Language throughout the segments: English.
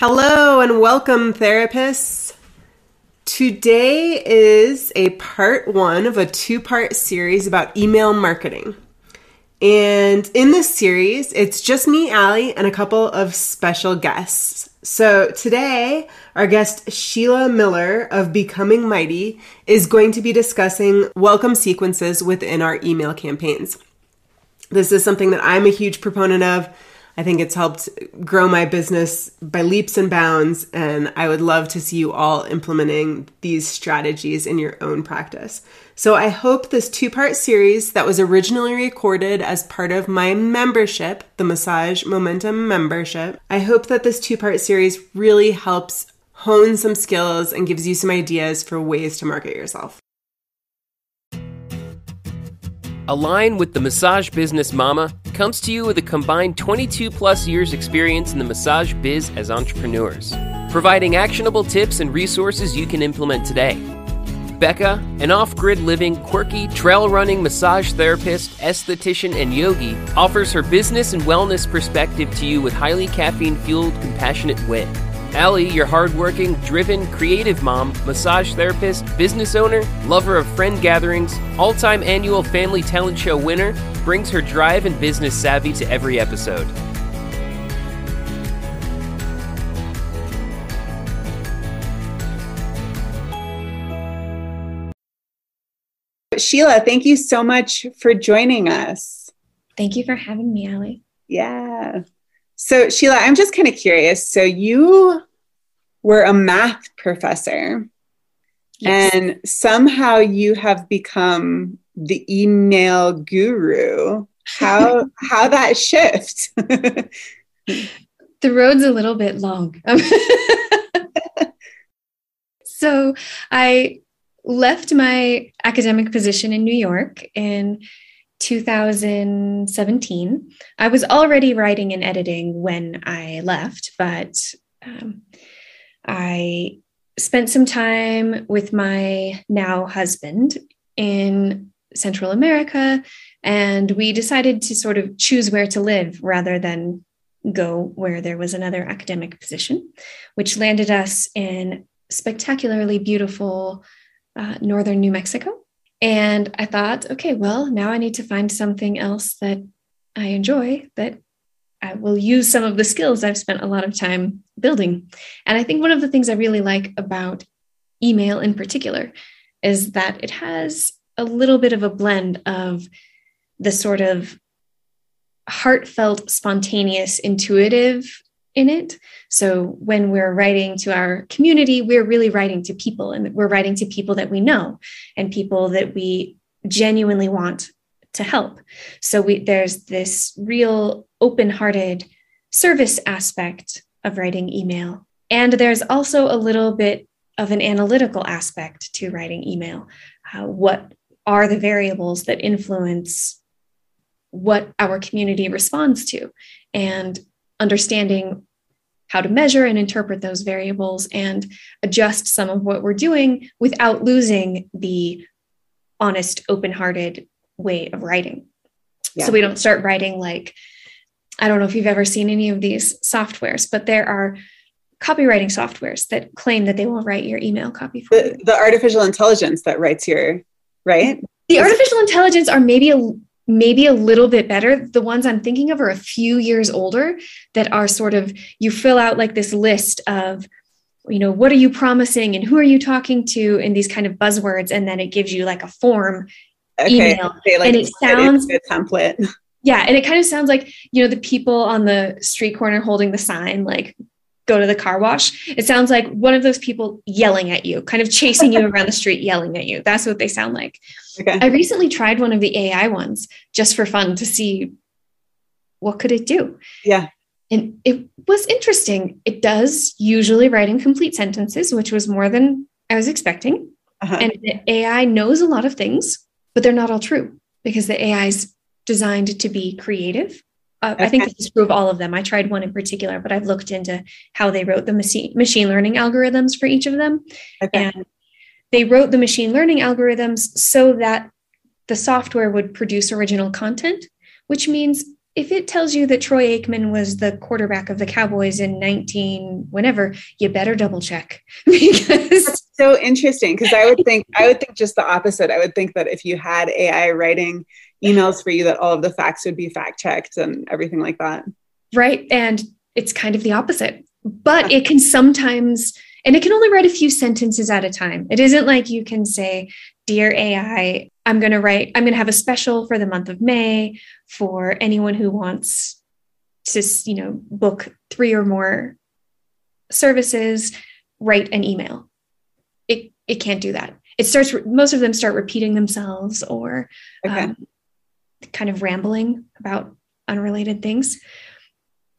Hello and welcome, therapists. Today is a part one of a two part series about email marketing. And in this series, it's just me, Allie, and a couple of special guests. So today, our guest Sheila Miller of Becoming Mighty is going to be discussing welcome sequences within our email campaigns. This is something that I'm a huge proponent of. I think it's helped grow my business by leaps and bounds, and I would love to see you all implementing these strategies in your own practice. So I hope this two part series that was originally recorded as part of my membership, the Massage Momentum membership, I hope that this two part series really helps hone some skills and gives you some ideas for ways to market yourself. Align with the Massage Business Mama comes to you with a combined 22 plus years experience in the massage biz as entrepreneurs, providing actionable tips and resources you can implement today. Becca, an off grid living, quirky, trail running massage therapist, esthetician, and yogi, offers her business and wellness perspective to you with highly caffeine fueled, compassionate wit. Allie, your hardworking, driven, creative mom, massage therapist, business owner, lover of friend gatherings, all time annual family talent show winner, brings her drive and business savvy to every episode. Sheila, thank you so much for joining us. Thank you for having me, Allie. Yeah. So, Sheila, I'm just kind of curious. So, you were a math professor, yes. and somehow you have become the email guru. How how that shift? the road's a little bit long. so, I left my academic position in New York in 2017. I was already writing and editing when I left, but um, I spent some time with my now husband in Central America, and we decided to sort of choose where to live rather than go where there was another academic position, which landed us in spectacularly beautiful uh, northern New Mexico. And I thought, okay, well, now I need to find something else that I enjoy that I will use some of the skills I've spent a lot of time building. And I think one of the things I really like about email in particular is that it has a little bit of a blend of the sort of heartfelt, spontaneous, intuitive in it. So when we're writing to our community, we're really writing to people and we're writing to people that we know and people that we genuinely want to help. So we, there's this real open-hearted service aspect of writing email. And there's also a little bit of an analytical aspect to writing email. Uh, what are the variables that influence what our community responds to? And understanding how to measure and interpret those variables and adjust some of what we're doing without losing the honest, open hearted way of writing. Yeah. So we don't start writing like, I don't know if you've ever seen any of these softwares, but there are copywriting softwares that claim that they will write your email copy for the, you. The artificial intelligence that writes your, right? The artificial intelligence are maybe a maybe a little bit better. The ones I'm thinking of are a few years older that are sort of, you fill out like this list of, you know, what are you promising and who are you talking to in these kind of buzzwords. And then it gives you like a form okay. email. Okay, like and it sounds a template. Yeah. And it kind of sounds like, you know, the people on the street corner holding the sign, like, go to the car wash. It sounds like one of those people yelling at you, kind of chasing you around the street, yelling at you. That's what they sound like. Okay. I recently tried one of the AI ones just for fun to see what could it do. Yeah. And it was interesting. It does usually write in complete sentences, which was more than I was expecting. Uh-huh. And the AI knows a lot of things, but they're not all true because the AI is designed to be creative. Uh, okay. I think this prove all of them. I tried one in particular, but I've looked into how they wrote the machine machine learning algorithms for each of them. Okay. And they wrote the machine learning algorithms so that the software would produce original content, which means if it tells you that Troy Aikman was the quarterback of the Cowboys in 19 whenever, you better double check because That's so interesting because I would think I would think just the opposite. I would think that if you had AI writing emails for you that all of the facts would be fact checked and everything like that. right and it's kind of the opposite. But it can sometimes and it can only write a few sentences at a time. It isn't like you can say, Dear AI, I'm going to write, I'm going to have a special for the month of May for anyone who wants to, you know, book three or more services, write an email. It, it can't do that. It starts, most of them start repeating themselves or Okay. um, kind of rambling about unrelated things.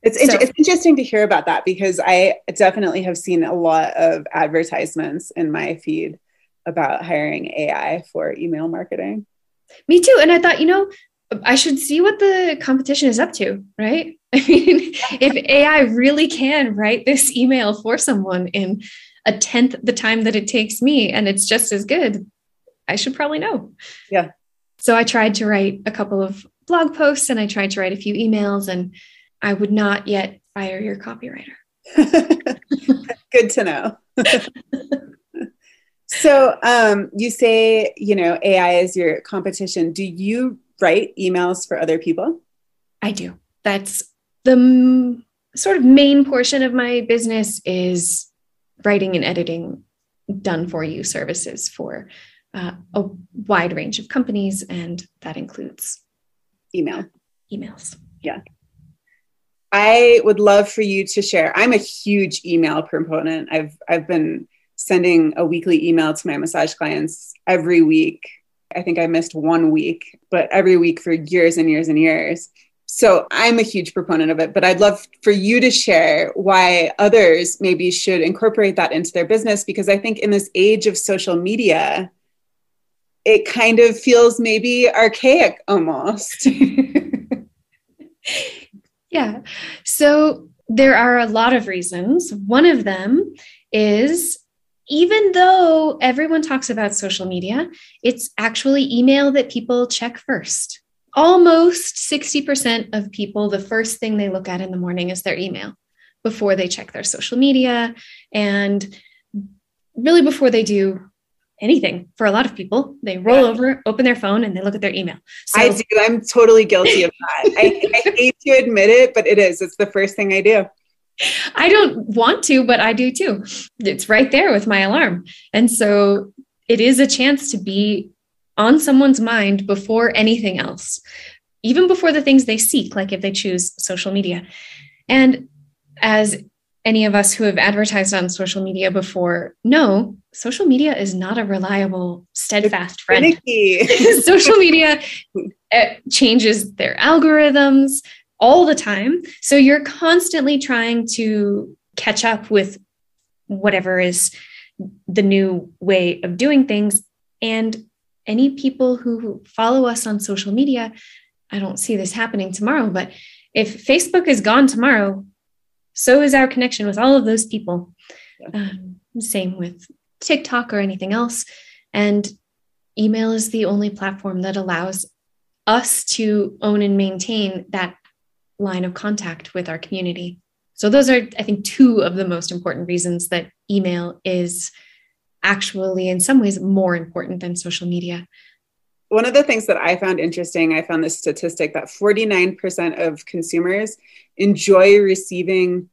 It's, So- it's interesting to hear about that because I definitely have seen a lot of advertisements in my feed about hiring AI for email marketing. Me too. And I thought, you know, I should see what the competition is up to, right? I mean, if AI really can write this email for someone in a tenth the time that it takes me and it's just as good, I should probably know. Yeah. So I tried to write a couple of blog posts and I tried to write a few emails, and I would not yet fire your copywriter. Good to know. so um, you say, you know, AI is your competition. Do you write emails for other people? I do. That's the m- sort of main portion of my business is writing and editing done for you services for uh, a wide range of companies, and that includes Email. emails. Yeah. I would love for you to share. I'm a huge email proponent. I've I've been sending a weekly email to my massage clients every week. I think I missed one week, but every week for years and years and years. So I'm a huge proponent of it, but I'd love for you to share why others maybe should incorporate that into their business because I think in this age of social media, it kind of feels maybe archaic almost. yeah. So there are a lot of reasons. One of them is even though everyone talks about social media, it's actually email that people check first. Almost 60% of people, the first thing they look at in the morning is their email before they check their social media and really before they do anything. For a lot of people, they roll Yeah. over, open their phone, and they look at their email. So I do. I'm totally guilty of that. I, I hate to admit it, but it is. It's the first thing I do. I don't want to, but I do too. It's right there with my alarm. And so it is a chance to be on someone's mind before anything else, even before the things they seek, like if they choose social media. And as any of us who have advertised on social media before know, social media is not a reliable, steadfast friend social media uh, changes their algorithms all the time. So you're constantly trying to catch up with whatever is the new way of doing things. And any people who follow us on social media, I don't see this happening tomorrow, but if Facebook is gone tomorrow, so is our connection with all of those people. Um, same with TikTok or anything else. And email is the only platform that allows us to own and maintain that line of contact with our community. So, those are, I think, two of the most important reasons that email is actually, in some ways, more important than social media. One of the things that I found interesting, I found this statistic that 49% of consumers enjoy receiving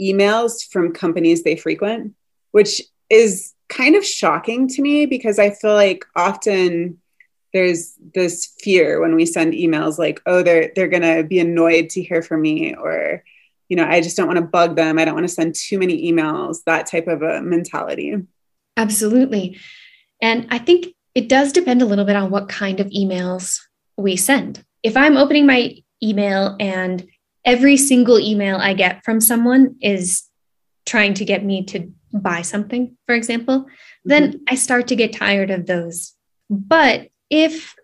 emails from companies they frequent, which is kind of shocking to me because I feel like often there's this fear when we send emails like, oh, they're they're gonna be annoyed to hear from me, or you know, I just don't want to bug them. I don't want to send too many emails, that type of a mentality. Absolutely. And I think it does depend a little bit on what kind of emails we send. If I'm opening my email and every single email I get from someone is trying to get me to buy something, for example, then mm-hmm. I start to get tired of those. But if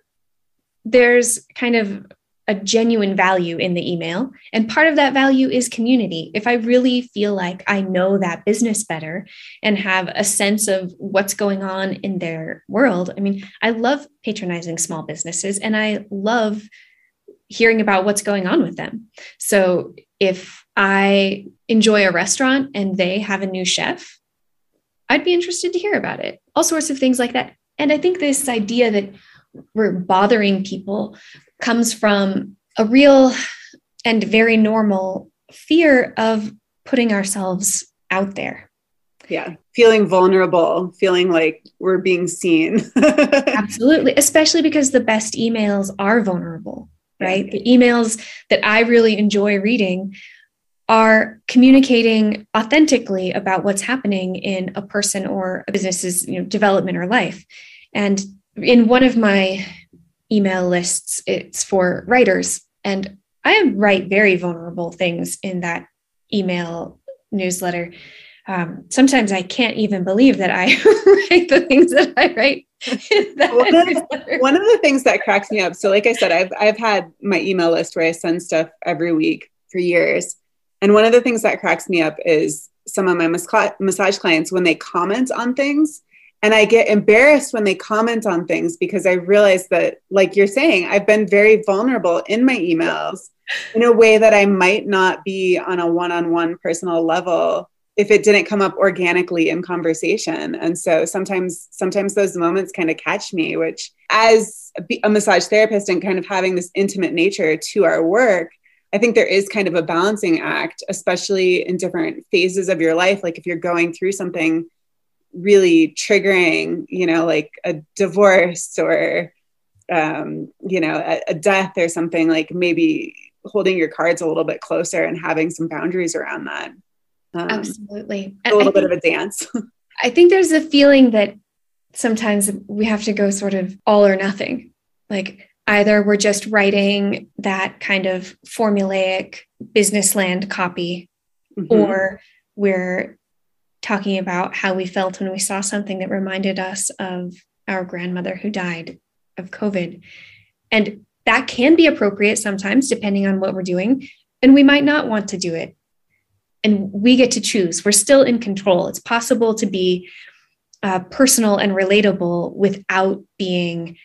there's kind of a genuine value in the email, and part of that value is community. If I really feel like I know that business better and have a sense of what's going on in their world, I mean, I love patronizing small businesses and I love hearing about what's going on with them. So if I enjoy a restaurant and they have a new chef, I'd be interested to hear about it. All sorts of things like that. And I think this idea that we're bothering people comes from a real and very normal fear of putting ourselves out there. Yeah, feeling vulnerable, feeling like we're being seen. Absolutely, especially because the best emails are vulnerable, right? The emails that I really enjoy reading are communicating authentically about what's happening in a person or a business's you know, development or life. And in one of my email lists, it's for writers. And I write very vulnerable things in that email newsletter. Um, sometimes I can't even believe that I write the things that I write. One of, one of the things that cracks me up. So, like I said, I've I've had my email list where I send stuff every week for years, and one of the things that cracks me up is some of my massage clients when they comment on things. And I get embarrassed when they comment on things because I realize that, like you're saying, I've been very vulnerable in my emails in a way that I might not be on a one on one personal level if it didn't come up organically in conversation. And so sometimes sometimes those moments kind of catch me which as a massage therapist and kind of having this intimate nature to our work i think there is kind of a balancing act especially in different phases of your life. Like if you're going through something really triggering you know like a divorce or um, you know a, a death or something like maybe holding your cards a little bit closer and having some boundaries around that um, Absolutely. A little bit of a dance. I think there's a feeling that sometimes we have to go sort of all or nothing. Like either we're just writing that kind of formulaic business land copy, mm-hmm. or we're talking about how we felt when we saw something that reminded us of our grandmother who died of COVID. And that can be appropriate sometimes, depending on what we're doing. And we might not want to do it and we get to choose. We're still in control. It's possible to be uh, personal and relatable without being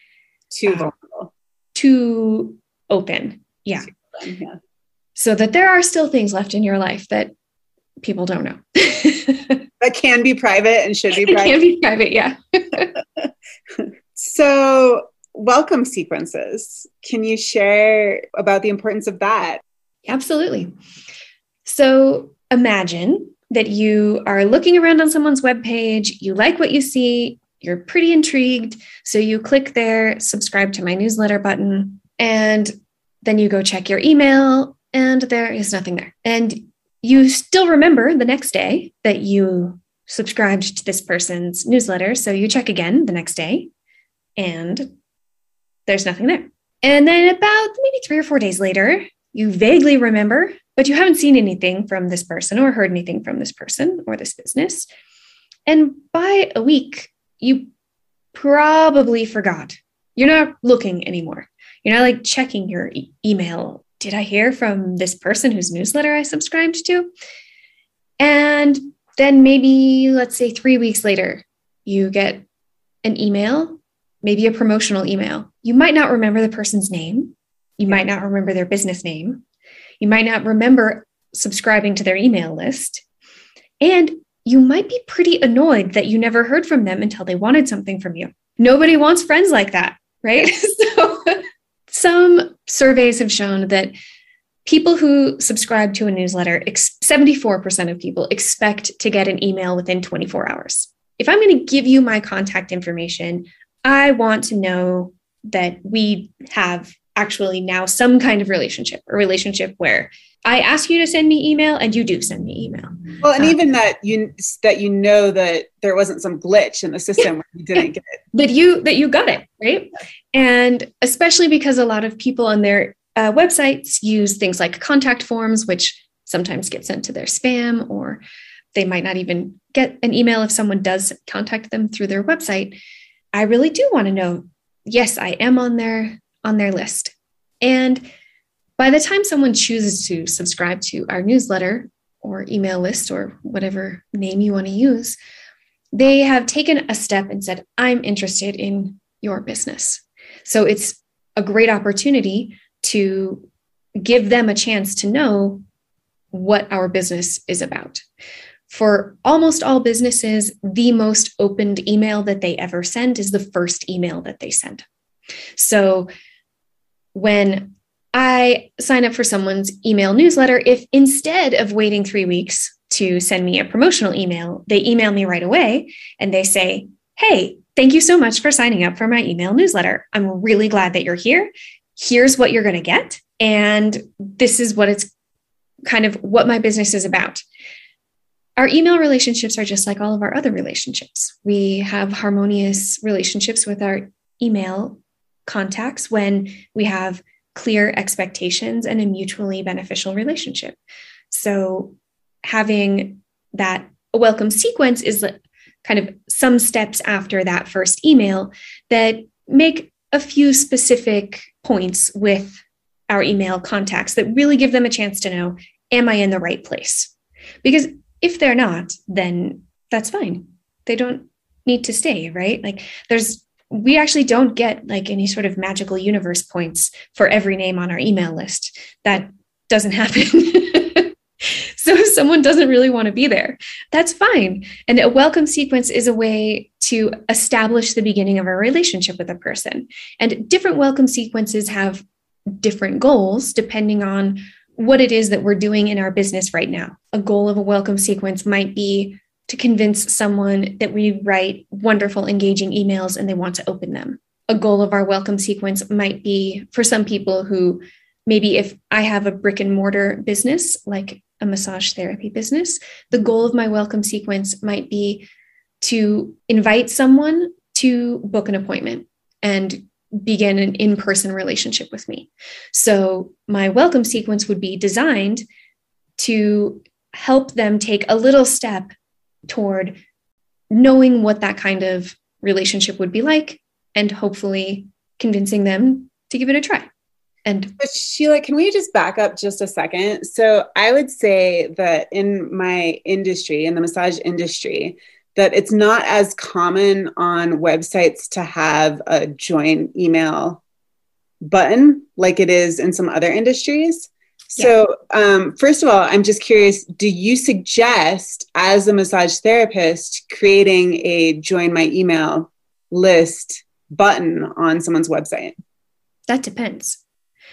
too uh, too open. Yeah. yeah. So that there are still things left in your life that people don't know. that can be private and should be private. It can be private, yeah. so, welcome sequences. Can you share about the importance of that? Absolutely. So, imagine that you are looking around on someone's webpage, you like what you see, you're pretty intrigued. So you click there, subscribe to my newsletter button, and then you go check your email, and there is nothing there. And you still remember the next day that you subscribed to this person's newsletter. So you check again the next day, and there's nothing there. And then about maybe three or four days later, you vaguely remember but you haven't seen anything from this person or heard anything from this person or this business. And by a week, you probably forgot. You're not looking anymore. You're not like checking your e- email. Did I hear from this person whose newsletter I subscribed to? And then maybe, let's say, three weeks later, you get an email, maybe a promotional email. You might not remember the person's name. You might not remember their business name. You might not remember subscribing to their email list. And you might be pretty annoyed that you never heard from them until they wanted something from you. Nobody wants friends like that, right? so, some surveys have shown that people who subscribe to a newsletter, 74% of people expect to get an email within 24 hours. If I'm going to give you my contact information, I want to know that we have actually now some kind of relationship, a relationship where I ask you to send me email and you do send me email. Well, and um, even that you that you know that there wasn't some glitch in the system where you didn't get it. That you that you got it, right? And especially because a lot of people on their uh, websites use things like contact forms, which sometimes get sent to their spam, or they might not even get an email if someone does contact them through their website. I really do want to know, yes, I am on their on their list. And by the time someone chooses to subscribe to our newsletter or email list or whatever name you want to use, they have taken a step and said, I'm interested in your business. So it's a great opportunity to give them a chance to know what our business is about. For almost all businesses, the most opened email that they ever send is the first email that they send. So when I sign up for someone's email newsletter, if instead of waiting three weeks to send me a promotional email, they email me right away and they say, Hey, thank you so much for signing up for my email newsletter. I'm really glad that you're here. Here's what you're going to get. And this is what it's kind of what my business is about. Our email relationships are just like all of our other relationships. We have harmonious relationships with our email contacts when we have clear expectations and a mutually beneficial relationship. So, having that welcome sequence is kind of some steps after that first email that make a few specific points with our email contacts that really give them a chance to know am I in the right place? Because if they're not, then that's fine. They don't need to stay, right? Like there's we actually don't get like any sort of magical universe points for every name on our email list. That doesn't happen. so if someone doesn't really want to be there, that's fine. And a welcome sequence is a way to establish the beginning of a relationship with a person. And different welcome sequences have different goals depending on what it is that we're doing in our business right now. A goal of a welcome sequence might be to convince someone that we write wonderful, engaging emails and they want to open them. A goal of our welcome sequence might be for some people who maybe if I have a brick and mortar business, like a massage therapy business, the goal of my welcome sequence might be to invite someone to book an appointment and begin an in person relationship with me. So, my welcome sequence would be designed to help them take a little step toward knowing what that kind of relationship would be like and hopefully convincing them to give it a try. And but Sheila, can we just back up just a second? So I would say that in my industry, in the massage industry, that it's not as common on websites to have a join email button like it is in some other industries. So, um, first of all, I'm just curious do you suggest, as a massage therapist, creating a join my email list button on someone's website? That depends.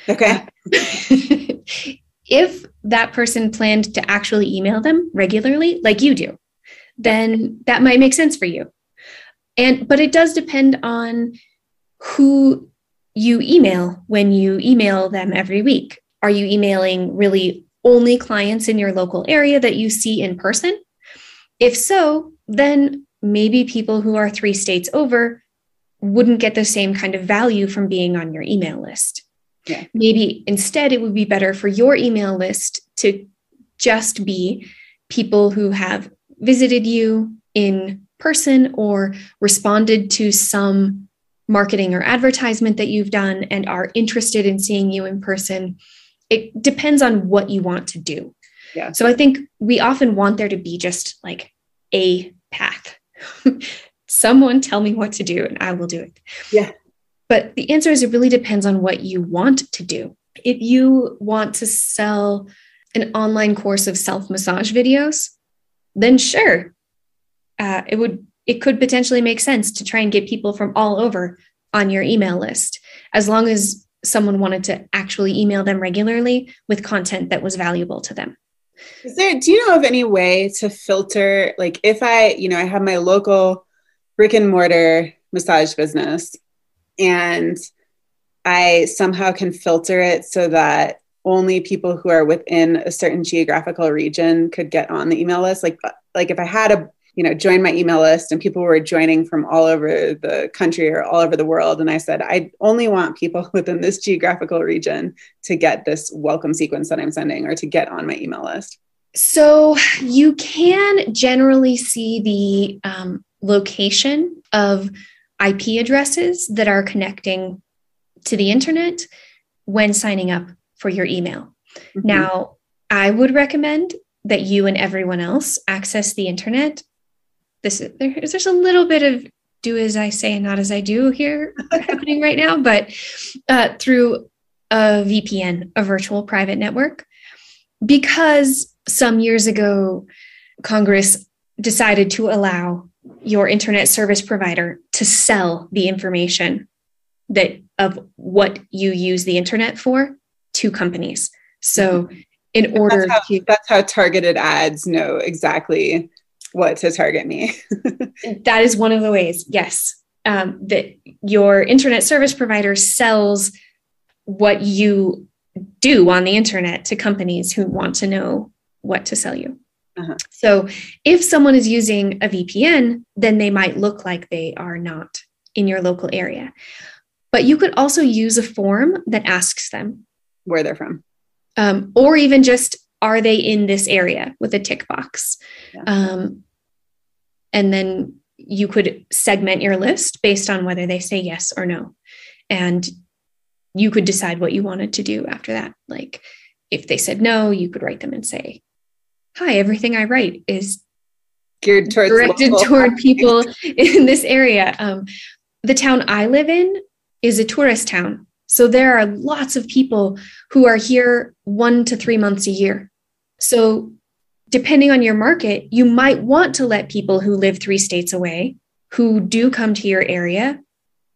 Okay. if that person planned to actually email them regularly, like you do, then that might make sense for you. And but it does depend on who you email when you email them every week. Are you emailing really only clients in your local area that you see in person? If so, then maybe people who are three states over wouldn't get the same kind of value from being on your email list. Yeah. Maybe instead it would be better for your email list to just be people who have visited you in person or responded to some marketing or advertisement that you've done and are interested in seeing you in person it depends on what you want to do. Yeah. So I think we often want there to be just like a path. Someone tell me what to do and I will do it. Yeah. But the answer is it really depends on what you want to do. If you want to sell an online course of self massage videos, then sure, uh, it would it could potentially make sense to try and get people from all over on your email list as long as someone wanted to actually email them regularly with content that was valuable to them. Is there, do you know of any way to filter, like if I, you know, I have my local brick and mortar massage business and I somehow can filter it so that only people who are within a certain geographical region could get on the email list? Like, like if I had a you know join my email list and people were joining from all over the country or all over the world. And i said i only want people within this geographical region to get this welcome sequence that i'm sending or to get on my email list. So you can generally see the um, location of ip addresses that are connecting to the internet when signing up for your email. Mm-hmm. now i would recommend that you and everyone else access the internet this is there's there's a little bit of do as I say and not as I do here happening right now, but uh, through a VPN, a virtual private network, because some years ago, Congress decided to allow your internet service provider to sell the information that of what you use the internet for to companies. So in order that's how, to that's how targeted ads know exactly what to target me. that is one of the ways, yes. Um, that your internet service provider sells what you do on the internet to companies who want to know what to sell you. Uh-huh. So if someone is using a VPN, then they might look like they are not in your local area. But you could also use a form that asks them where they're from. Um, or even just, are they in this area with a tick box? Yeah. Um, and then you could segment your list based on whether they say yes or no. And you could decide what you wanted to do after that. Like if they said no, you could write them and say, Hi, everything I write is geared towards directed toward people in this area. Um, the town I live in is a tourist town. So there are lots of people who are here one to three months a year. So depending on your market, you might want to let people who live three states away, who do come to your area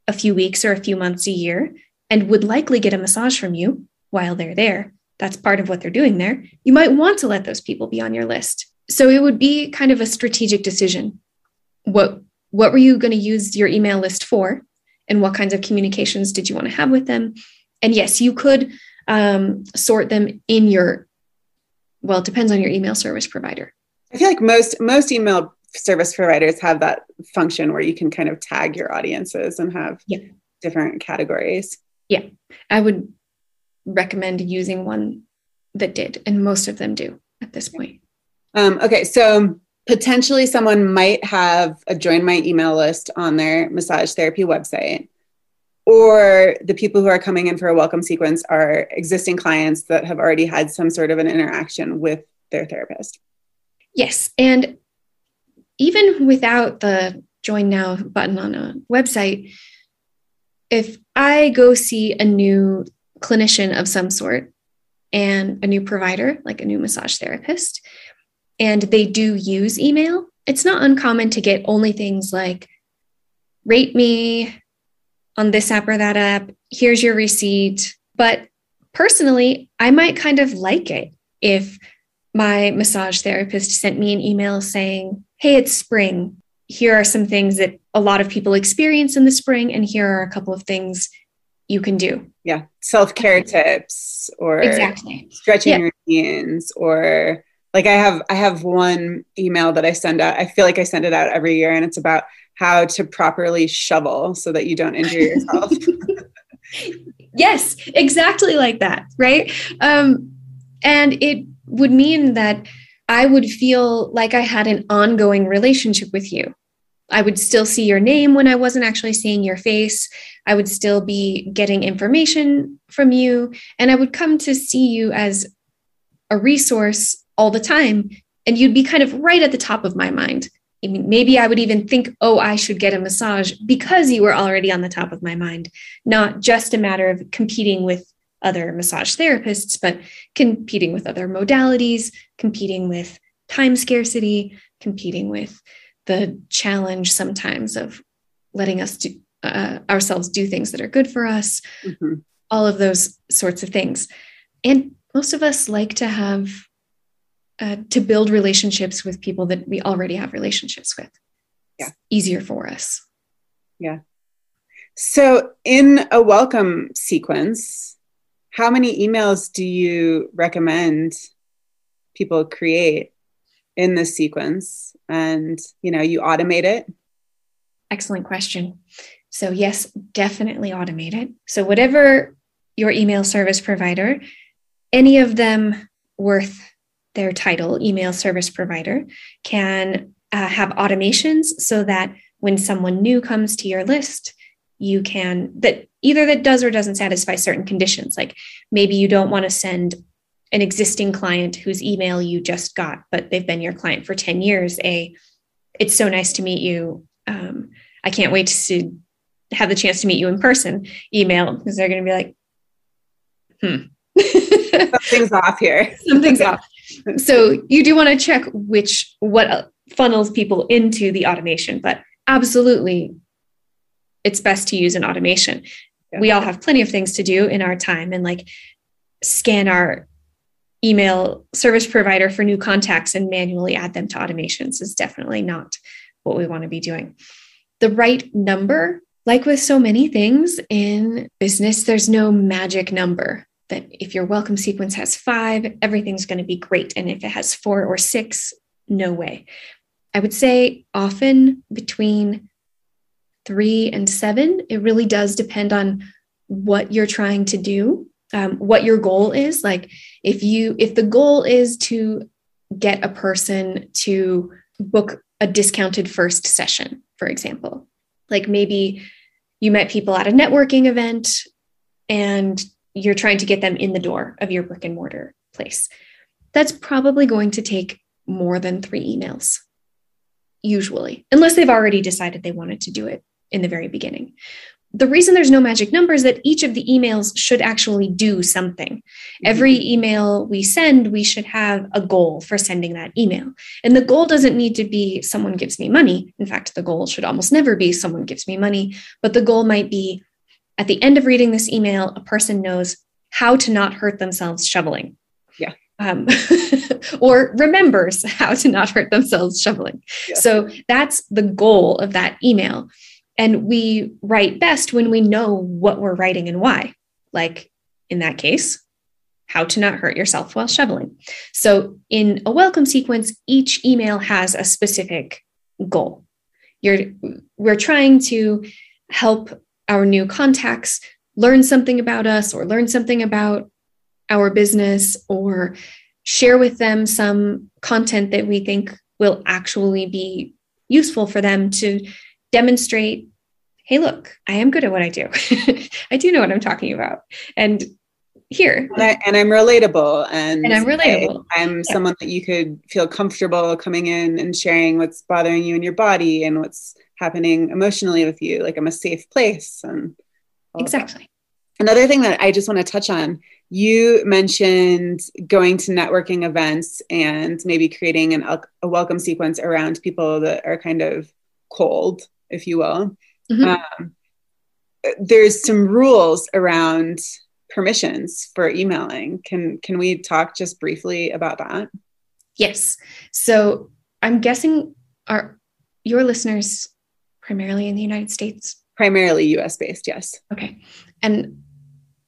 a few weeks or a few months a year, and would likely get a massage from you while they're there. That's part of what they're doing there. You might want to let those people be on your list. So it would be kind of a strategic decision. What what were you going to use your email list for? And what kinds of communications did you want to have with them? And yes, you could um, sort them in your well, it depends on your email service provider. I feel like most most email service providers have that function where you can kind of tag your audiences and have yeah. different categories. Yeah. I would recommend using one that did, and most of them do at this point. Um, okay, so potentially someone might have a join my email list on their massage therapy website or the people who are coming in for a welcome sequence are existing clients that have already had some sort of an interaction with their therapist. Yes. And even without the join now button on a website, if I go see a new clinician of some sort and a new provider, like a new massage therapist, and they do use email, it's not uncommon to get only things like rate me, on this app or that app. Here's your receipt. But personally, I might kind of like it if my massage therapist sent me an email saying, Hey, it's spring. Here are some things that a lot of people experience in the spring, and here are a couple of things you can do. Yeah. Self care tips or exactly stretching yeah. routines or like I have I have one email that I send out. I feel like I send it out every year and it's about how to properly shovel so that you don't injure yourself. yes, exactly like that, right? Um, and it would mean that I would feel like I had an ongoing relationship with you. I would still see your name when I wasn't actually seeing your face. I would still be getting information from you. And I would come to see you as a resource all the time. And you'd be kind of right at the top of my mind maybe I would even think, oh, I should get a massage because you were already on the top of my mind, not just a matter of competing with other massage therapists, but competing with other modalities, competing with time scarcity, competing with the challenge sometimes of letting us do uh, ourselves do things that are good for us, mm-hmm. all of those sorts of things. And most of us like to have uh, to build relationships with people that we already have relationships with. Yeah. It's easier for us. Yeah. So, in a welcome sequence, how many emails do you recommend people create in this sequence? And, you know, you automate it? Excellent question. So, yes, definitely automate it. So, whatever your email service provider, any of them worth their title, email service provider, can uh, have automations so that when someone new comes to your list, you can that either that does or doesn't satisfy certain conditions. Like maybe you don't want to send an existing client whose email you just got, but they've been your client for 10 years, a it's so nice to meet you. Um, I can't wait to have the chance to meet you in person email because they're going to be like, hmm. Something's off here. Something's off. So you do want to check which what funnels people into the automation, but absolutely it's best to use an automation. Yeah. We all have plenty of things to do in our time and like scan our email service provider for new contacts and manually add them to automations is definitely not what we want to be doing. The right number, like with so many things in business, there's no magic number that if your welcome sequence has five, everything's going to be great. And if it has four or six, no way. I would say often between three and seven, it really does depend on what you're trying to do um, what your goal is like if you if the goal is to get a person to book a discounted first session for example like maybe you met people at a networking event and you're trying to get them in the door of your brick and mortar place that's probably going to take more than three emails usually unless they've already decided they wanted to do it in the very beginning the reason there's no magic number is that each of the emails should actually do something. Mm-hmm. Every email we send, we should have a goal for sending that email. And the goal doesn't need to be someone gives me money. In fact, the goal should almost never be someone gives me money, but the goal might be at the end of reading this email, a person knows how to not hurt themselves shoveling. Yeah. Um, or remembers how to not hurt themselves shoveling. Yeah. So that's the goal of that email. And we write best when we know what we're writing and why. Like in that case, how to not hurt yourself while shoveling. So in a welcome sequence, each email has a specific goal. You're, we're trying to help our new contacts learn something about us or learn something about our business or share with them some content that we think will actually be useful for them to demonstrate hey, look, I am good at what I do. I do know what I'm talking about. And here. And, I, am relatable. And, and I'm relatable. I, am yeah. someone that you could feel comfortable coming in and sharing what's bothering you in your body and what's happening emotionally with you. Like I'm a safe place. And exactly. Another thing that I just want to touch on you mentioned going to networking events and maybe creating an, a welcome sequence around people that are kind of cold, if you will. Mm-hmm. Um, there's some rules around permissions for emailing. Can can we talk just briefly about that? Yes. So I'm guessing are your listeners primarily in the United States? Primarily US based, yes. Okay. And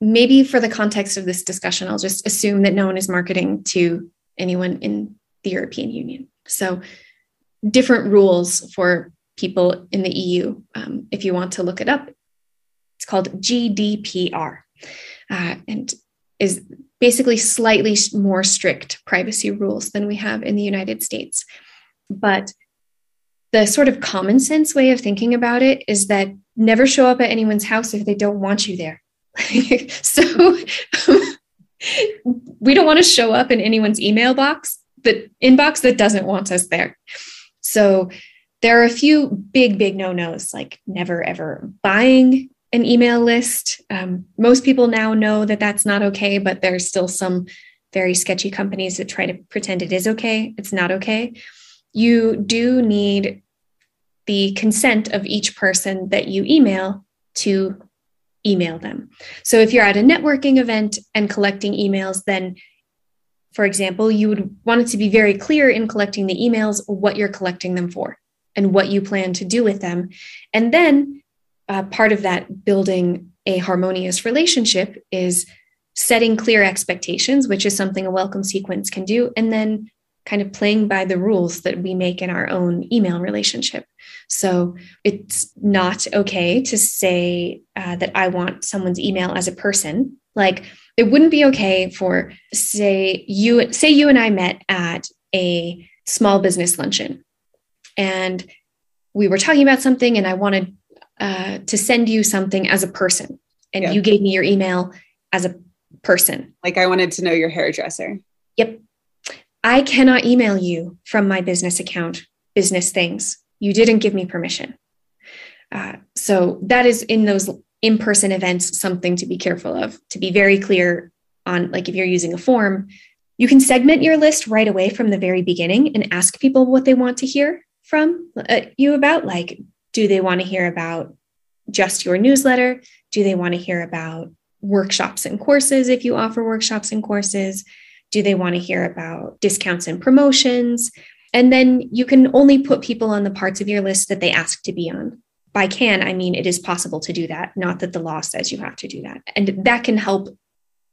maybe for the context of this discussion, I'll just assume that no one is marketing to anyone in the European Union. So different rules for people in the EU. Um, if you want to look it up, it's called GDPR uh, and is basically slightly more strict privacy rules than we have in the United States. But the sort of common sense way of thinking about it is that never show up at anyone's house if they don't want you there. so we don't want to show up in anyone's email box that inbox that doesn't want us there. So there are a few big, big no nos, like never ever buying an email list. Um, most people now know that that's not okay, but there's still some very sketchy companies that try to pretend it is okay. It's not okay. You do need the consent of each person that you email to email them. So if you're at a networking event and collecting emails, then for example, you would want it to be very clear in collecting the emails what you're collecting them for and what you plan to do with them. And then uh, part of that building a harmonious relationship is setting clear expectations, which is something a welcome sequence can do, and then kind of playing by the rules that we make in our own email relationship. So it's not okay to say uh, that I want someone's email as a person. Like it wouldn't be okay for say you say you and I met at a small business luncheon and we were talking about something and I wanted uh, to send you something as a person. And yeah. you gave me your email as a person. Like I wanted to know your hairdresser. Yep. I cannot email you from my business account, business things. You didn't give me permission. Uh, so that is in those in person events something to be careful of, to be very clear on like if you're using a form, you can segment your list right away from the very beginning and ask people what they want to hear from uh, you about. Like, do they want to hear about just your newsletter? Do they want to hear about workshops and courses if you offer workshops and courses? Do they want to hear about discounts and promotions? And then you can only put people on the parts of your list that they ask to be on. By can, I mean it is possible to do that, not that the law says you have to do that. And that can help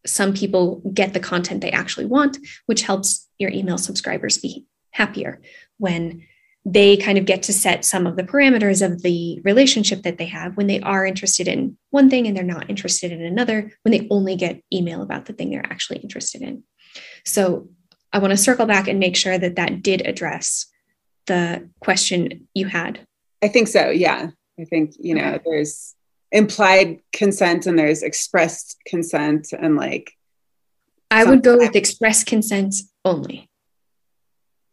some people get the content they actually want, which helps your email subscribers be happier when they kind of get to set some of the parameters of the relationship that they have when they are interested in one thing and they're not interested in another, when they only get email about the thing they're actually interested in. So I want to circle back and make sure that that did address the question you had. I think so. Yeah. I think, you know, okay. there's implied consent and there's expressed consent and like. I would go with express consent only.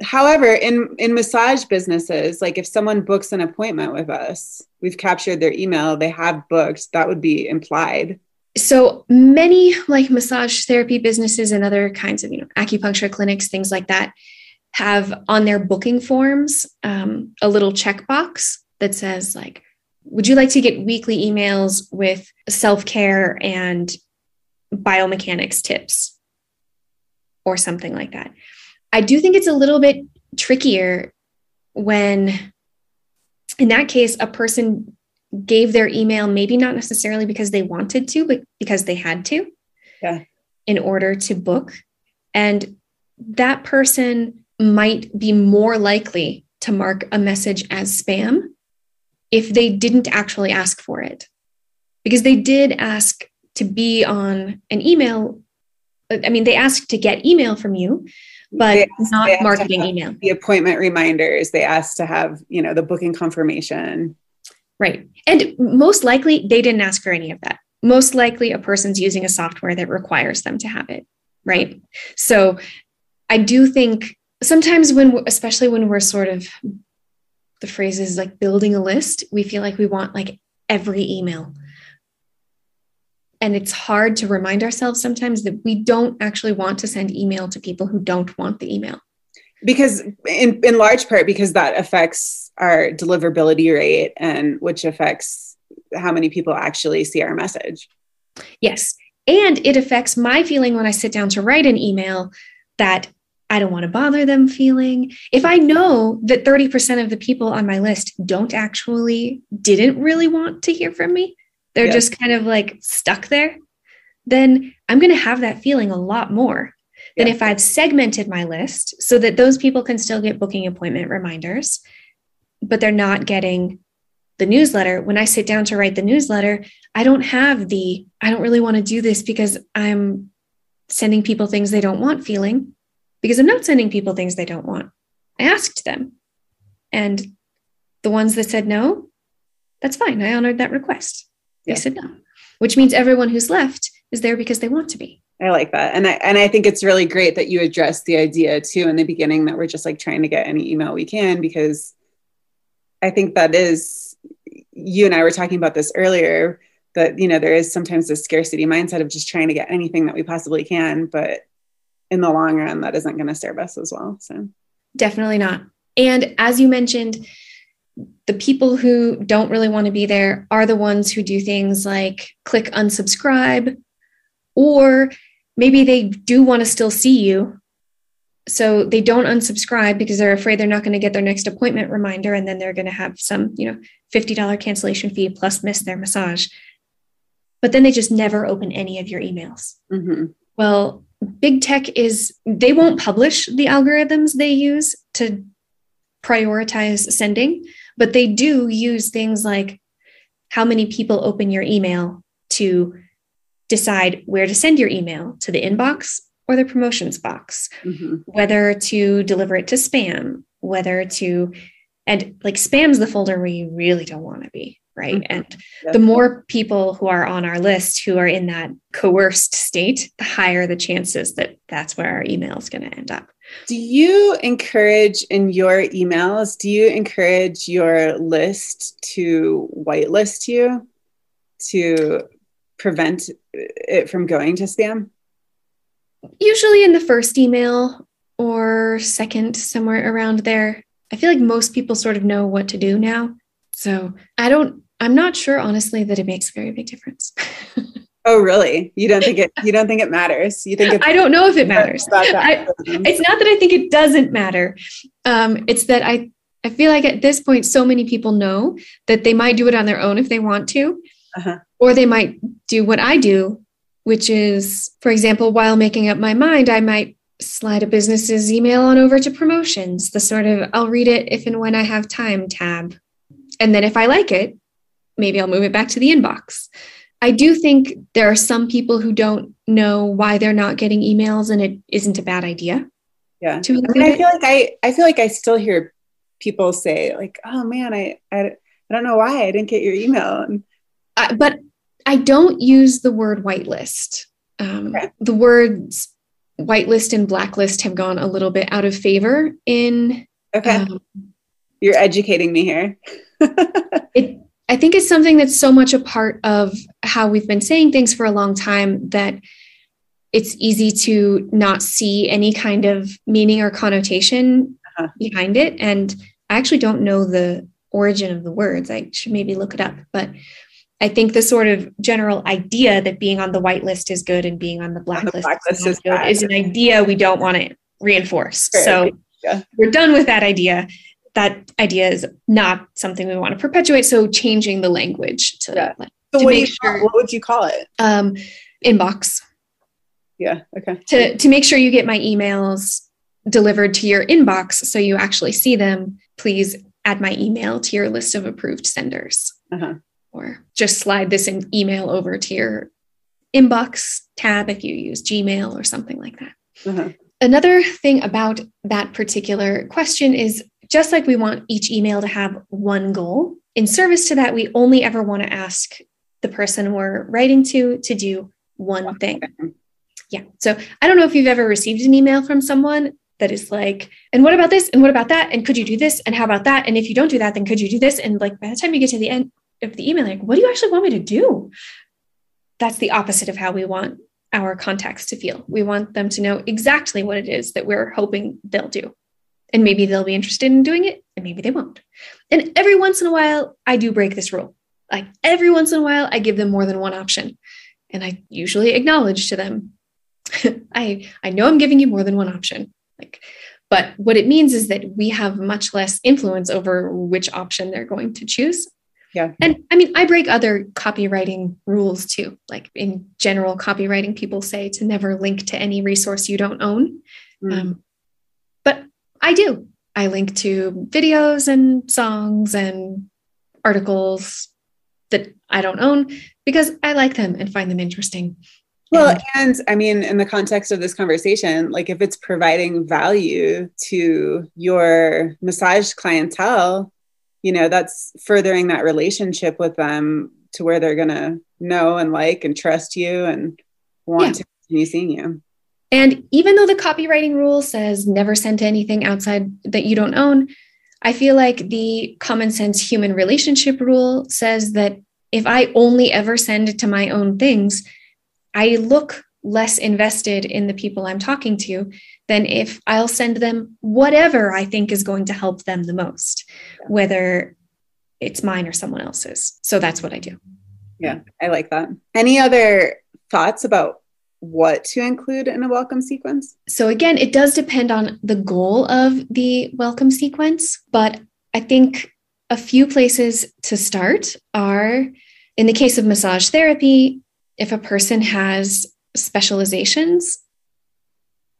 However, in in massage businesses, like if someone books an appointment with us, we've captured their email, they have booked, that would be implied so many like massage therapy businesses and other kinds of you know acupuncture clinics things like that have on their booking forms um, a little checkbox that says like would you like to get weekly emails with self-care and biomechanics tips? Or something like that. I do think it's a little bit trickier when in that case a person gave their email, maybe not necessarily because they wanted to, but because they had to yeah. in order to book. And that person might be more likely to mark a message as spam if they didn't actually ask for it. Because they did ask to be on an email. I mean, they asked to get email from you, but asked, not marketing email. The appointment reminders, they asked to have, you know, the booking confirmation. Right. And most likely they didn't ask for any of that. Most likely a person's using a software that requires them to have it. Right. So I do think sometimes when, especially when we're sort of, the phrase is like building a list, we feel like we want like every email. And it's hard to remind ourselves sometimes that we don't actually want to send email to people who don't want the email because in, in large part because that affects our deliverability rate and which affects how many people actually see our message. Yes. And it affects my feeling when i sit down to write an email that i don't want to bother them feeling. If i know that 30% of the people on my list don't actually didn't really want to hear from me they're just kind of like stuck there then i'm going to have that feeling a lot more than if I've segmented my list so that those people can still get booking appointment reminders, but they're not getting the newsletter. When I sit down to write the newsletter, I don't have the, I don't really want to do this because I'm sending people things they don't want feeling, because I'm not sending people things they don't want. I asked them. And the ones that said no, that's fine. I honored that request. They yeah. said no, which means everyone who's left is there because they want to be. I like that. And I and I think it's really great that you addressed the idea too in the beginning that we're just like trying to get any email we can because I think that is you and I were talking about this earlier that you know there is sometimes a scarcity mindset of just trying to get anything that we possibly can but in the long run that isn't going to serve us as well so definitely not and as you mentioned the people who don't really want to be there are the ones who do things like click unsubscribe or maybe they do want to still see you. So they don't unsubscribe because they're afraid they're not going to get their next appointment reminder and then they're going to have some, you know, $50 cancellation fee plus miss their massage. But then they just never open any of your emails. Mm-hmm. Well, big tech is, they won't publish the algorithms they use to prioritize sending, but they do use things like how many people open your email to decide where to send your email to the inbox or the promotions box, mm-hmm. whether to deliver it to spam, whether to, and like spam's the folder where you really don't want to be, right? Mm-hmm. And the more people who are on our list who are in that coerced state, the higher the chances that that's where our email is going to end up. Do you encourage in your emails, do you encourage your list to whitelist you? To prevent it from going to spam? Usually in the first email or second, somewhere around there. I feel like most people sort of know what to do now. So I don't, I'm not sure honestly that it makes a very big difference. oh, really? You don't think it, you don't think it matters? You think I don't know if it matters. I, it's not that I think it doesn't matter. Um, it's that I, I feel like at this point, so many people know that they might do it on their own if they want to, uh-huh. or they might do what I do, which is, for example, while making up my mind, I might slide a business's email on over to promotions, the sort of I'll read it if and when I have time tab. And then if I like it, maybe I'll move it back to the inbox. I do think there are some people who don't know why they're not getting emails and it isn't a bad idea. Yeah. To I, mean, I feel like I I feel like I still hear people say like, "Oh man, I I, I don't know why I didn't get your email." And, uh, but I don't use the word whitelist. Um, okay. The words whitelist and blacklist have gone a little bit out of favor in. Okay. Um, You're educating me here. it, I think it's something that's so much a part of how we've been saying things for a long time that it's easy to not see any kind of meaning or connotation uh-huh. behind it. And I actually don't know the origin of the words. I should maybe look it up. But I think the sort of general idea that being on the white list is good and being on the black, list, is, is, good is an idea we don't want to reinforce. Sure. So yeah. we're done with that idea. That idea is not something we want to perpetuate. So changing the language to, yeah. so to what, make sure, what would you call it? Um, inbox. Yeah. Okay. To to make sure you get my emails delivered to your inbox so you actually see them, please add my email to your list of approved senders. Uh-huh or just slide this in email over to your inbox tab if you use Gmail or something like that. Uh-huh. Another thing about that particular question is just like we want each email to have one goal, in service to that, we only ever want to ask the person we're writing to to do one thing. Yeah. So I don't know if you've ever received an email from someone that is like, and what about this? And what about that? And could you do this? And how about that? And if you don't do that, then could you do this? And like by the time you get to the end, of the email like what do you actually want me to do? That's the opposite of how we want our contacts to feel. We want them to know exactly what it is that we're hoping they'll do. And maybe they'll be interested in doing it and maybe they won't. And every once in a while i do break this rule. Like every once in a while i give them more than one option and i usually acknowledge to them i i know i'm giving you more than one option. Like but what it means is that we have much less influence over which option they're going to choose yeah. And I mean, I break other copywriting rules too. Like in general, copywriting people say to never link to any resource you don't own. Mm. Um, but I do. I link to videos and songs and articles that I don't own because I like them and find them interesting. Well, and, and I mean, in the context of this conversation, like if it's providing value to your massage clientele, you know that's furthering that relationship with them to where they're going to know and like and trust you and want yeah. to continue seeing you and even though the copywriting rule says never send anything outside that you don't own i feel like the common sense human relationship rule says that if i only ever send it to my own things i look less invested in the people i'm talking to than if I'll send them whatever I think is going to help them the most, whether it's mine or someone else's. So that's what I do. Yeah, I like that. Any other thoughts about what to include in a welcome sequence? So, again, it does depend on the goal of the welcome sequence, but I think a few places to start are in the case of massage therapy, if a person has specializations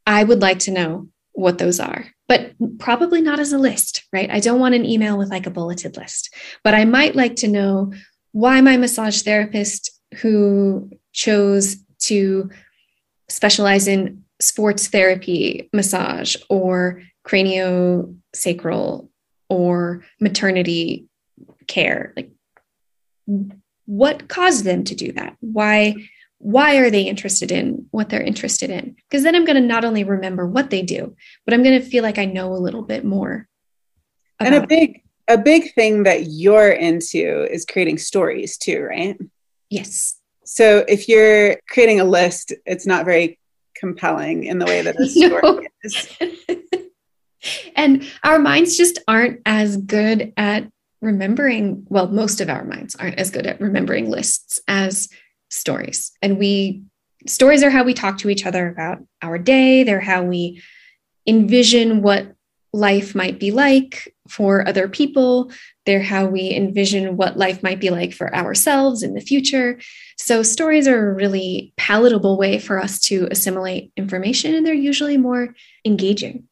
I would like to know what those are, but probably not as a list, right? I don't want an email with like a bulleted list, but I might like to know why my massage therapist who chose to specialize in sports therapy massage or craniosacral or maternity care like what caused them to do that why why are they interested in what they're interested in because then i'm going to not only remember what they do but i'm going to feel like i know a little bit more and a big a big thing that you're into is creating stories too right yes so if you're creating a list it's not very compelling in the way that a story no. is. and our minds just aren't as good at remembering, well, most of our minds aren't as good at remembering lists as stories. And we, stories are how we talk to each other about our day, they're how we envision what life might be like for other people. They're how we envision what life might be like for ourselves in the future. So, stories are a really palatable way for us to assimilate information, and they're usually more engaging.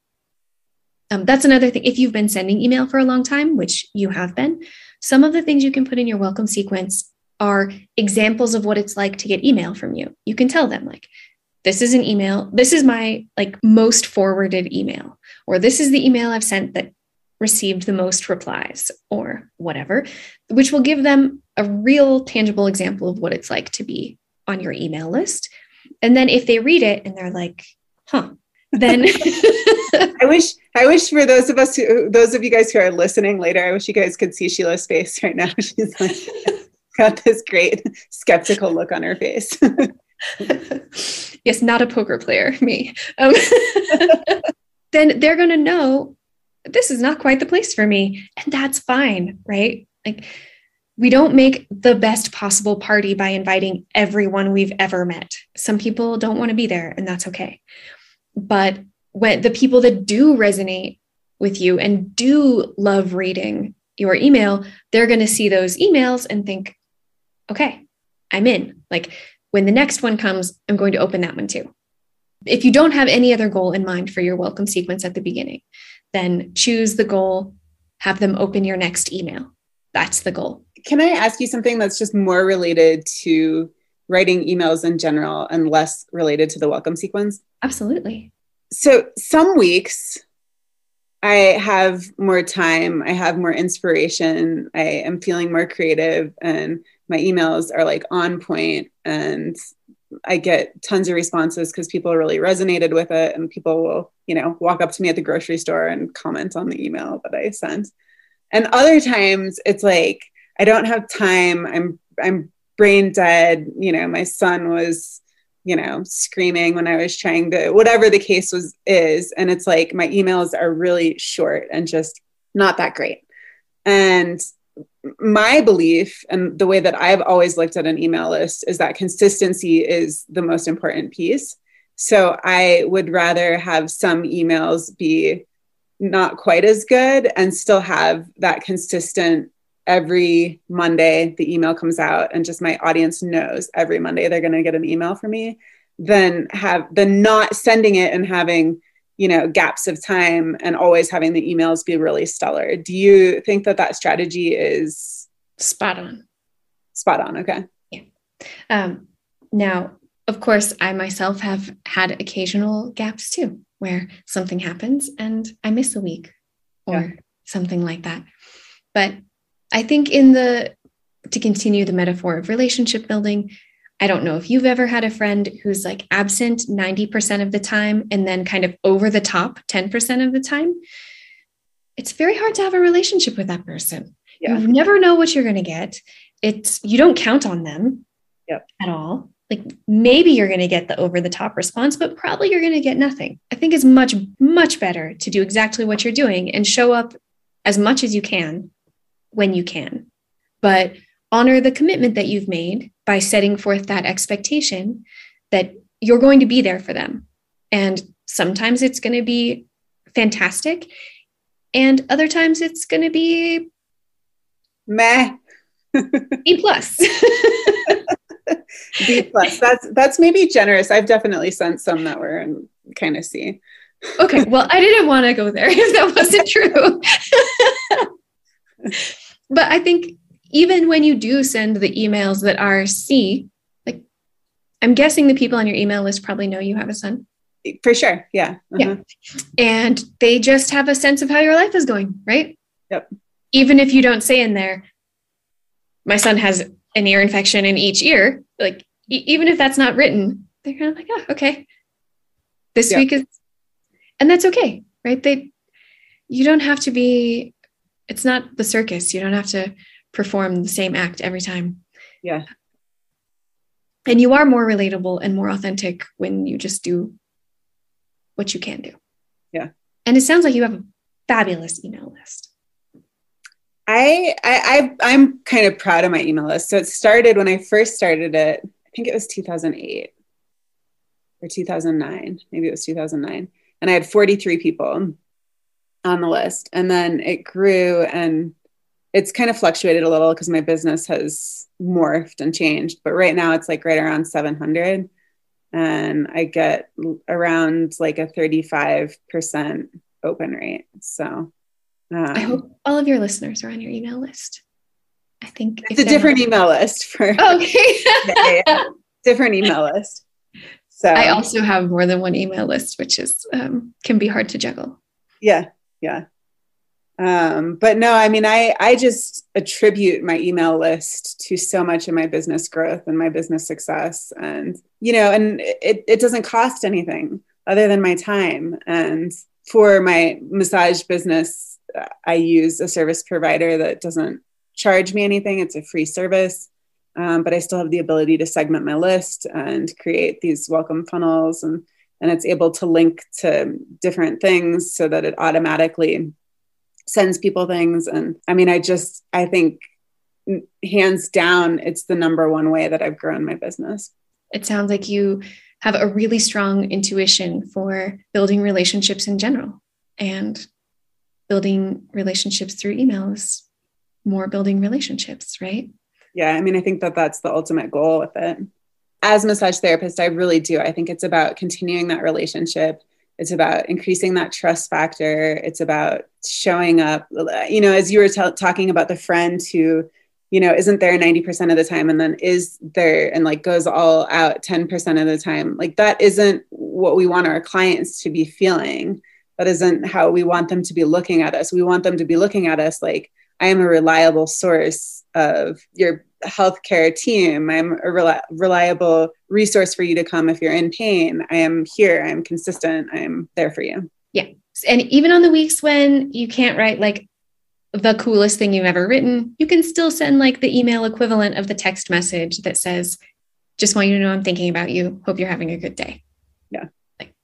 Um, that's another thing. If you've been sending email for a long time, which you have been, some of the things you can put in your welcome sequence are examples of what it's like to get email from you. You can tell them, like, this is an email. This is my like most forwarded email, or this is the email I've sent that received the most replies, or whatever, which will give them a real tangible example of what it's like to be on your email list. And then if they read it and they're like, huh, then I wish I wish for those of us who those of you guys who are listening later, I wish you guys could see Sheila's face right now. She's like got this great skeptical look on her face. yes, not a poker player, me. Um, then they're going to know this is not quite the place for me. And that's fine, right? Like, we don't make the best possible party by inviting everyone we've ever met. Some people don't want to be there, and that's okay. But when the people that do resonate with you and do love reading your email, they're going to see those emails and think, okay, I'm in. Like when the next one comes, I'm going to open that one too. If you don't have any other goal in mind for your welcome sequence at the beginning, then choose the goal, have them open your next email. That's the goal. Can I ask you something that's just more related to writing emails in general and less related to the welcome sequence? Absolutely. So some weeks I have more time, I have more inspiration, I am feeling more creative, and my emails are like on point and I get tons of responses because people really resonated with it and people will, you know, walk up to me at the grocery store and comment on the email that I sent. And other times it's like I don't have time. I'm I'm brain dead. You know, my son was, you know, screaming when I was trying to whatever the case was is. And it's like my emails are really short and just not that great. And my belief and the way that I've always looked at an email list is that consistency is the most important piece. So I would rather have some emails be not quite as good and still have that consistent every Monday the email comes out and just my audience knows every Monday they're going to get an email from me than have than not sending it and having you know gaps of time and always having the emails be really stellar. Do you think that that strategy is spot on. Spot on okay. Yeah. Um, now of course i myself have had occasional gaps too where something happens and i miss a week or yeah. something like that. But i think in the to continue the metaphor of relationship building I don't know if you've ever had a friend who's like absent 90% of the time and then kind of over the top 10% of the time. It's very hard to have a relationship with that person. Yeah. You never know what you're going to get. It's you don't count on them yep. at all. Like maybe you're going to get the over the top response, but probably you're going to get nothing. I think it's much, much better to do exactly what you're doing and show up as much as you can when you can. But honor the commitment that you've made by setting forth that expectation that you're going to be there for them. And sometimes it's going to be fantastic, and other times it's going to be meh. B plus. B plus. That's that's maybe generous. I've definitely sent some that were in kind of C. okay, well, I didn't want to go there if that wasn't true. but I think even when you do send the emails that are C, like I'm guessing the people on your email list probably know you have a son. For sure. Yeah. Uh-huh. Yeah. And they just have a sense of how your life is going, right? Yep. Even if you don't say in there, my son has an ear infection in each ear, like e- even if that's not written, they're kind of like, oh, okay. This yep. week is, and that's okay, right? They, you don't have to be, it's not the circus. You don't have to perform the same act every time. Yeah. And you are more relatable and more authentic when you just do what you can do. Yeah. And it sounds like you have a fabulous email list. I, I I I'm kind of proud of my email list. So it started when I first started it. I think it was 2008 or 2009. Maybe it was 2009, and I had 43 people on the list, and then it grew and it's kind of fluctuated a little because my business has morphed and changed. But right now it's like right around 700, and I get around like a 35 percent open rate. So um, I hope all of your listeners are on your email list. I think it's a different not- email list for oh, okay. yeah, different email list. So I also have more than one email list, which is um, can be hard to juggle. Yeah, yeah. Um, but no, I mean, I I just attribute my email list to so much of my business growth and my business success, and you know, and it it doesn't cost anything other than my time. And for my massage business, I use a service provider that doesn't charge me anything. It's a free service, um, but I still have the ability to segment my list and create these welcome funnels, and and it's able to link to different things so that it automatically sends people things. And I mean, I just I think hands down, it's the number one way that I've grown my business. It sounds like you have a really strong intuition for building relationships in general and building relationships through emails, more building relationships, right? Yeah, I mean, I think that that's the ultimate goal with it. As a massage therapist, I really do. I think it's about continuing that relationship. It's about increasing that trust factor. It's about showing up. You know, as you were t- talking about the friend who, you know, isn't there 90% of the time and then is there and like goes all out 10% of the time. Like that isn't what we want our clients to be feeling that isn't how we want them to be looking at us we want them to be looking at us like i am a reliable source of your healthcare team i'm a reli- reliable resource for you to come if you're in pain i am here i'm consistent i'm there for you yeah and even on the weeks when you can't write like the coolest thing you've ever written you can still send like the email equivalent of the text message that says just want you to know i'm thinking about you hope you're having a good day yeah Like,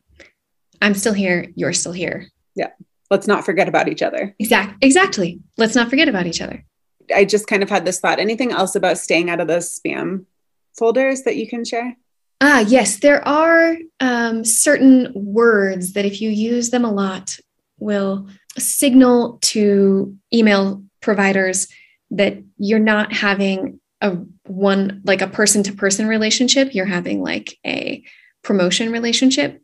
I'm still here. You're still here. Yeah. Let's not forget about each other. Exactly. Exactly. Let's not forget about each other. I just kind of had this thought. Anything else about staying out of those spam folders that you can share? Ah, yes. There are um, certain words that, if you use them a lot, will signal to email providers that you're not having a one like a person to person relationship you're having like a promotion relationship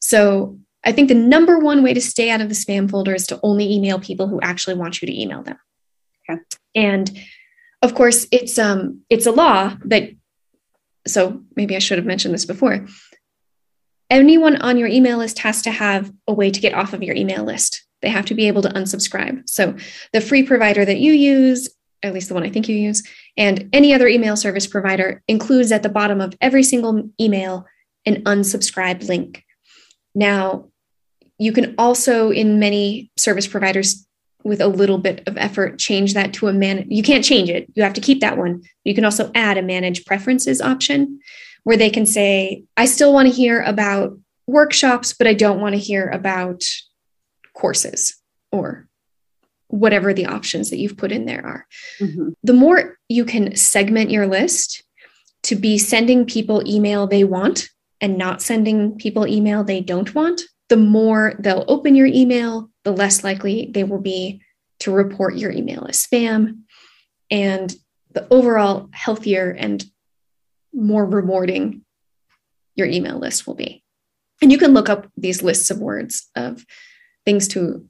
so I think the number one way to stay out of the spam folder is to only email people who actually want you to email them. Okay. And of course, it's um it's a law that so maybe I should have mentioned this before. Anyone on your email list has to have a way to get off of your email list. They have to be able to unsubscribe. So the free provider that you use, at least the one I think you use, and any other email service provider includes at the bottom of every single email an unsubscribe link. Now, you can also, in many service providers, with a little bit of effort, change that to a man. You can't change it. You have to keep that one. You can also add a manage preferences option where they can say, I still want to hear about workshops, but I don't want to hear about courses or whatever the options that you've put in there are. Mm-hmm. The more you can segment your list to be sending people email they want and not sending people email they don't want, the more they'll open your email, the less likely they will be to report your email as spam. And the overall healthier and more rewarding your email list will be. And you can look up these lists of words of things to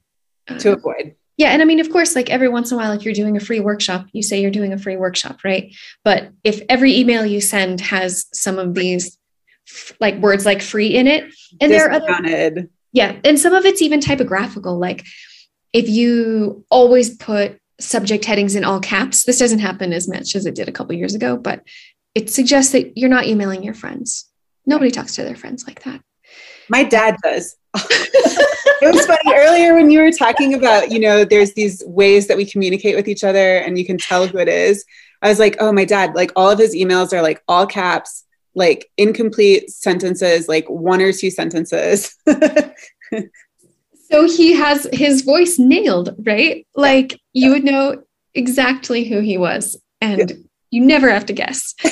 uh, to avoid. Yeah, and I mean, of course, like every once in a while, if you're doing a free workshop, you say you're doing a free workshop, right? But if every email you send has some of these like words like free in it. And there are other, yeah, and some of it's even typographical. Like if you always put subject headings in all caps, this doesn't happen as much as it did a couple years ago, but it suggests that you're not emailing your friends. Nobody talks to their friends like that. My dad does. it was funny earlier when you were talking about, you know, there's these ways that we communicate with each other and you can tell who it is. I was like, oh, my dad, like all of his emails are like all caps like incomplete sentences, like one or two sentences. so he has his voice nailed, right? Like yeah. you would know exactly who he was, and yeah. you never have to guess.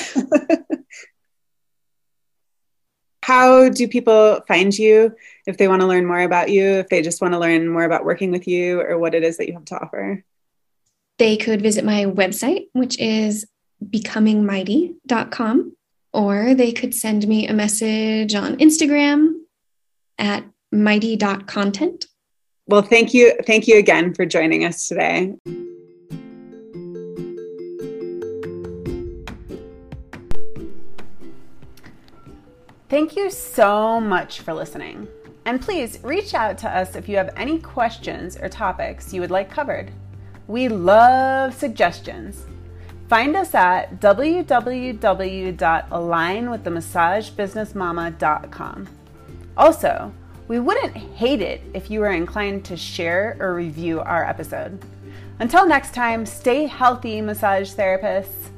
How do people find you if they want to learn more about you, if they just want to learn more about working with you or what it is that you have to offer? They could visit my website, which is becomingmighty.com, or they could send me a message on Instagram at mighty.content. Well, thank you. Thank you again for joining us today. Thank you so much for listening. And please reach out to us if you have any questions or topics you would like covered. We love suggestions. Find us at www.alignwiththemassagebusinessmama.com. Also, we wouldn't hate it if you were inclined to share or review our episode. Until next time, stay healthy, massage therapists.